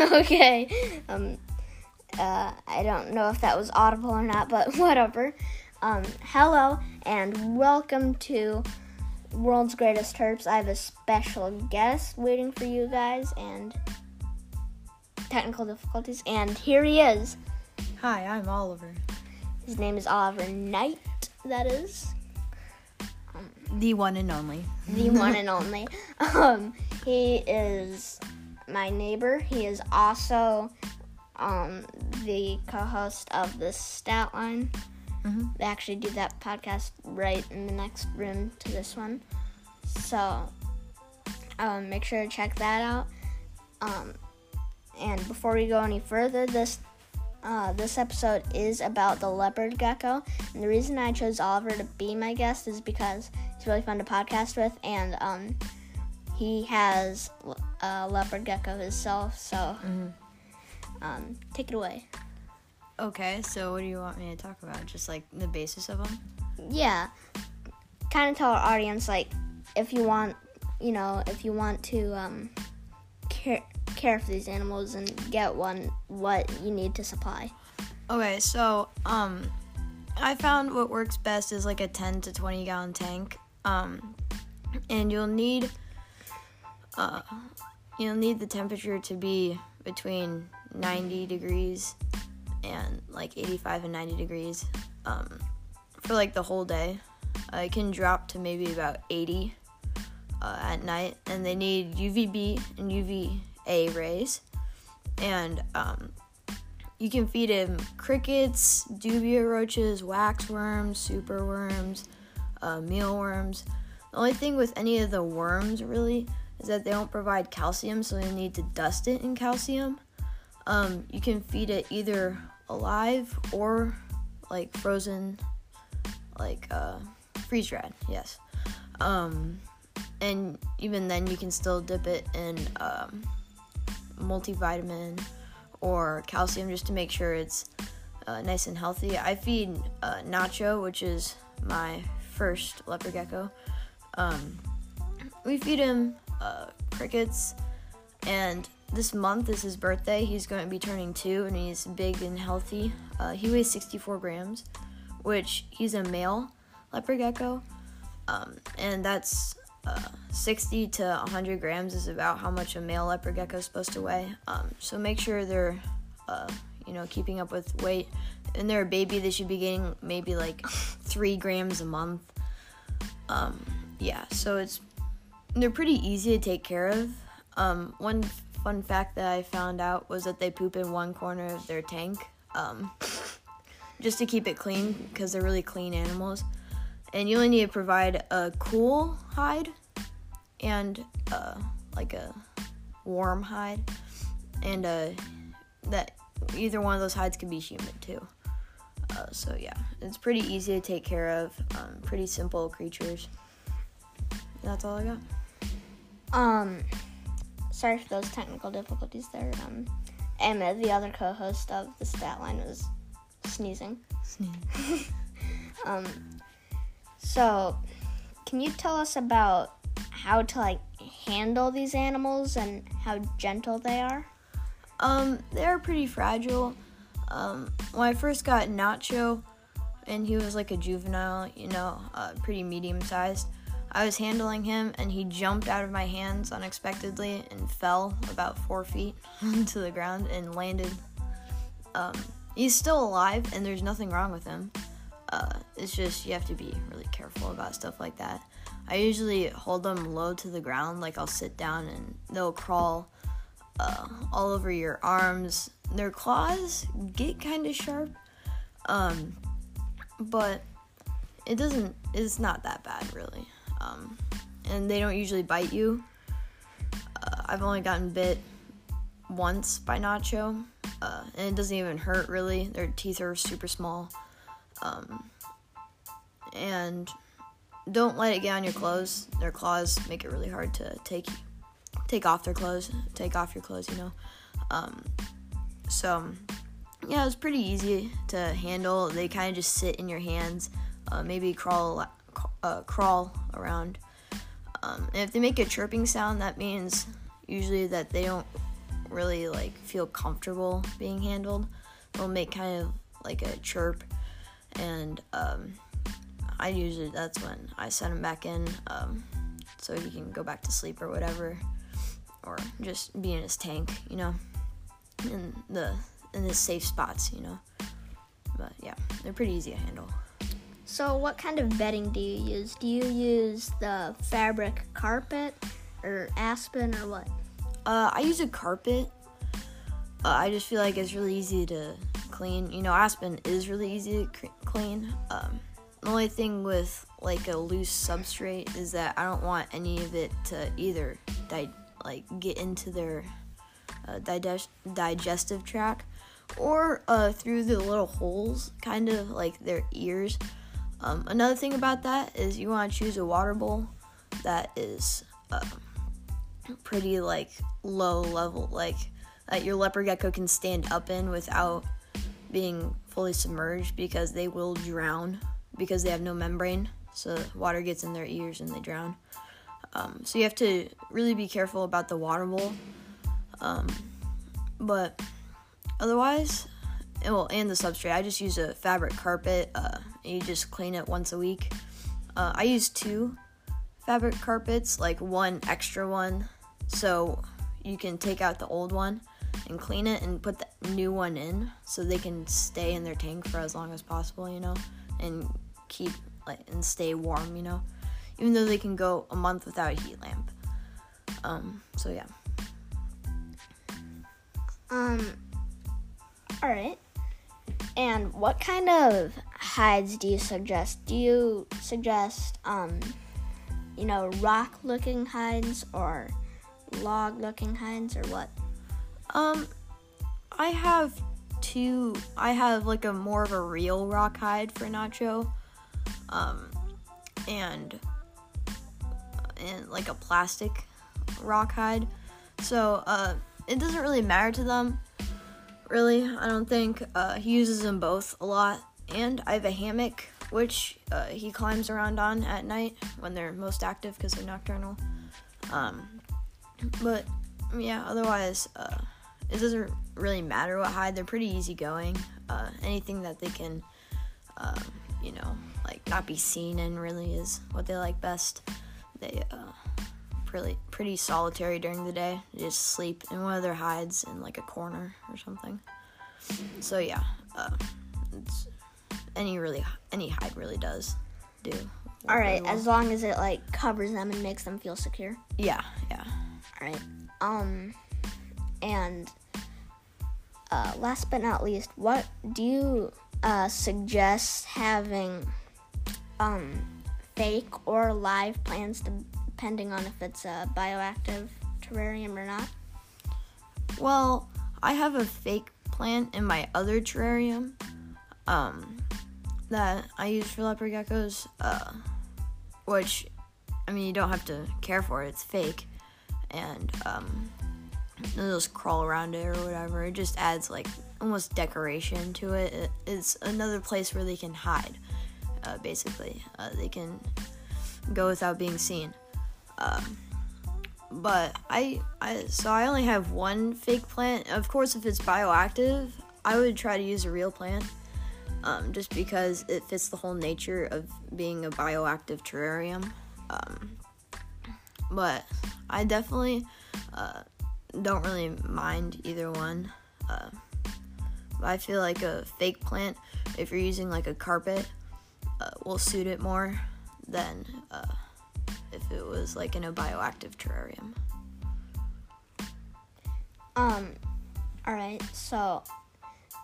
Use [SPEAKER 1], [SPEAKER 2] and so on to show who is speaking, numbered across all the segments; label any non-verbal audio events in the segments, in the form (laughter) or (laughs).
[SPEAKER 1] (laughs) okay. Um, uh, I don't know if that was audible or not, but (laughs) whatever. Um, hello and welcome to World's Greatest Terps. I have a special guest waiting for you guys and technical difficulties, and here he is.
[SPEAKER 2] Hi, I'm Oliver.
[SPEAKER 1] His name is Oliver Knight, that is.
[SPEAKER 2] The one and only.
[SPEAKER 1] the one and (laughs) only. Um, he is my neighbor. He is also um, the co-host of the Stat Line.
[SPEAKER 2] Mhm.
[SPEAKER 1] They actually do that podcast right in the next room to this one. So um, make sure to check that out. Um, and before we go any further, this uh, this episode is about the leopard gecko. And the reason I chose Oliver to be my guest is because he's really fun to podcast with, and um, he has a leopard gecko himself. So
[SPEAKER 2] Mhm.
[SPEAKER 1] um, take it away.
[SPEAKER 2] Okay, so what do you want me to talk about? Just like the basis of them?
[SPEAKER 1] Yeah, kind of tell our audience like if you want, you know, if you want to um, care care for these animals and get one, what you need to supply.
[SPEAKER 2] Okay, so um, I found what works best is like a 10 to 20 gallon tank. Um, and you'll need uh, you'll need the temperature to be between 90 degrees and like 85 and 90 degrees um, for like the whole day. Uh, it can drop to maybe about 80 uh, at night, and they need UVB and UVA rays. And um, you can feed him crickets, dubia roaches, waxworms, superworms, uh, mealworms. The only thing with any of the worms really is that they don't provide calcium, so you need to dust it in calcium. Um, you can feed it either alive or like frozen, like uh, freeze dried. Yes. Um, and even then, you can still dip it in um, multivitamin or calcium just to make sure it's uh, nice and healthy. I feed uh, Nacho, which is my first leopard gecko. Um, we feed him uh, crickets, and this month is his birthday. He's going to be turning two, and he's big and healthy. Uh, he weighs 64 grams, which he's a male leopard gecko, um, and that's uh, 60 to 100 grams is about how much a male leopard gecko is supposed to weigh. Um, so make sure they're, uh, you know, keeping up with weight. And they're a baby, they should be getting maybe like three grams a month. Um, yeah, so it's they're pretty easy to take care of. Um, one fun fact that I found out was that they poop in one corner of their tank, um, (laughs) just to keep it clean because they're really clean animals. And you only need to provide a cool hide and uh, like a warm hide, and uh, that either one of those hides can be humid too. Uh, so yeah, it's pretty easy to take care of. Um, pretty simple creatures. That's all I got.
[SPEAKER 1] Um, sorry for those technical difficulties there. Um, Emma, the other co-host of the Stat Line, was sneezing. Sneezing. (laughs) Um, so can you tell us about how to like handle these animals and how gentle they are?
[SPEAKER 2] Um, they're pretty fragile. Um, when I first got Nacho, and he was like a juvenile, you know, uh, pretty medium sized, I was handling him, and he jumped out of my hands unexpectedly and fell about four feet (laughs) to the ground and landed. Um, he's still alive, and there's nothing wrong with him. Uh, it's just you have to be really careful about stuff like that. I usually hold them low to the ground, like I'll sit down and they'll crawl uh, all over your arms. Their claws get kind of sharp, um, but it doesn't. It's not that bad, really. Um, and they don't usually bite you. Uh, I've only gotten bit once by Nacho, uh, and it doesn't even hurt really. Their teeth are super small, um, and don't let it get on your clothes. Their claws make it really hard to take take off their clothes, take off your clothes, you know. Um, so yeah, it was pretty easy to handle. They kind of just sit in your hands, uh, maybe crawl uh, crawl around. Um, and if they make a chirping sound, that means usually that they don't really like feel comfortable being handled. They'll make kind of like a chirp, and um, I usually that's when I set him back in, um, so he can go back to sleep or whatever, or just be in his tank, you know, in the in his safe spots, you know. But yeah, they're pretty easy to handle.
[SPEAKER 1] So, what kind of bedding do you use? Do you use the fabric carpet or aspen or what?
[SPEAKER 2] Uh, I use a carpet. Uh, I just feel like it's really easy to clean. You know, aspen is really easy to clean. Um, the only thing with like a loose substrate is that I don't want any of it to either di- like get into their uh, digest- digestive tract or uh, through the little holes, kind of like their ears. Um, another thing about that is you want to choose a water bowl that is uh, pretty like low level, like that your leopard gecko can stand up in without being fully submerged because they will drown because they have no membrane. So water gets in their ears and they drown. Um, so you have to really be careful about the water bowl. Um, but otherwise, well, and the substrate, I just use a fabric carpet. Uh, you just clean it once a week. Uh, I use two fabric carpets, like one extra one, so you can take out the old one and clean it and put the new one in so they can stay in their tank for as long as possible, you know, and keep like and stay warm, you know, even though they can go a month without a heat lamp. Um, so yeah.
[SPEAKER 1] Um, all right. And what kind of hides do you suggest? Do you suggest, um, you know, rock looking hides or log looking hides or what?
[SPEAKER 2] Um, I have two. I have like a more of a real rock hide for Nacho, um, and and like a plastic rock hide. So uh, it doesn't really matter to them. Really, I don't think uh, he uses them both a lot. And I have a hammock which uh, he climbs around on at night when they're most active because they're nocturnal. Um, but yeah, otherwise, uh, it doesn't really matter what hide. They're pretty easygoing. Uh, anything that they can, um, you know, like not be seen in really is what they like best. They uh, pretty pretty solitary during the day. They just sleep in one of their hides in like a corner or something. So yeah, uh, it's any really any hide really does do.
[SPEAKER 1] All right,
[SPEAKER 2] well.
[SPEAKER 1] as long as it like covers them and makes them feel secure.
[SPEAKER 2] yeah, yeah.
[SPEAKER 1] All right. Um, and uh, last but not least, what do you uh, suggest having um, fake or live plants, depending on if it's a bioactive terrarium or not?
[SPEAKER 2] Well, I have a fake plant in my other terrarium um, that I use for leopard geckos, uh, which, I mean, you don't have to care for it, it's fake. And um, they'll just crawl around it or whatever. It just adds, like, almost decoration to it. it it's another place where they can hide, uh, basically. Uh, they can go without being seen. Um, but I, I so I only have one fake plant. Of course, if it's bioactive, I would try to use a real plant, um, just because it fits the whole nature of being a bioactive terrarium. Um, but I definitely uh, don't really mind either one. Uh, I feel like a fake plant, if you're using like a carpet, uh, will suit it more than uh, if it was like in a bioactive terrarium.
[SPEAKER 1] Um, all right, so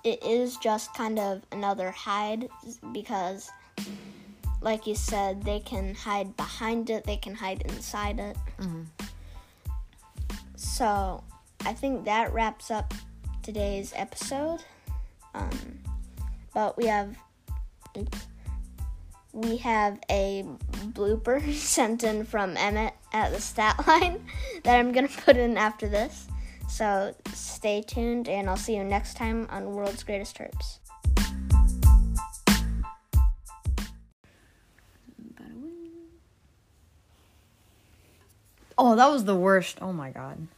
[SPEAKER 1] it is just kind of another hide because, like you said, they can hide behind it, they can hide inside it.
[SPEAKER 2] Mhm.
[SPEAKER 1] So I think that wraps up today's episode. Um, but we have we have a blooper (laughs) sent in from Emmett at the stat line (laughs) that I'm gonna put in after this. So stay tuned, and I'll see you next time on World's Greatest Terps.
[SPEAKER 2] Oh, that was the worst. Oh my god.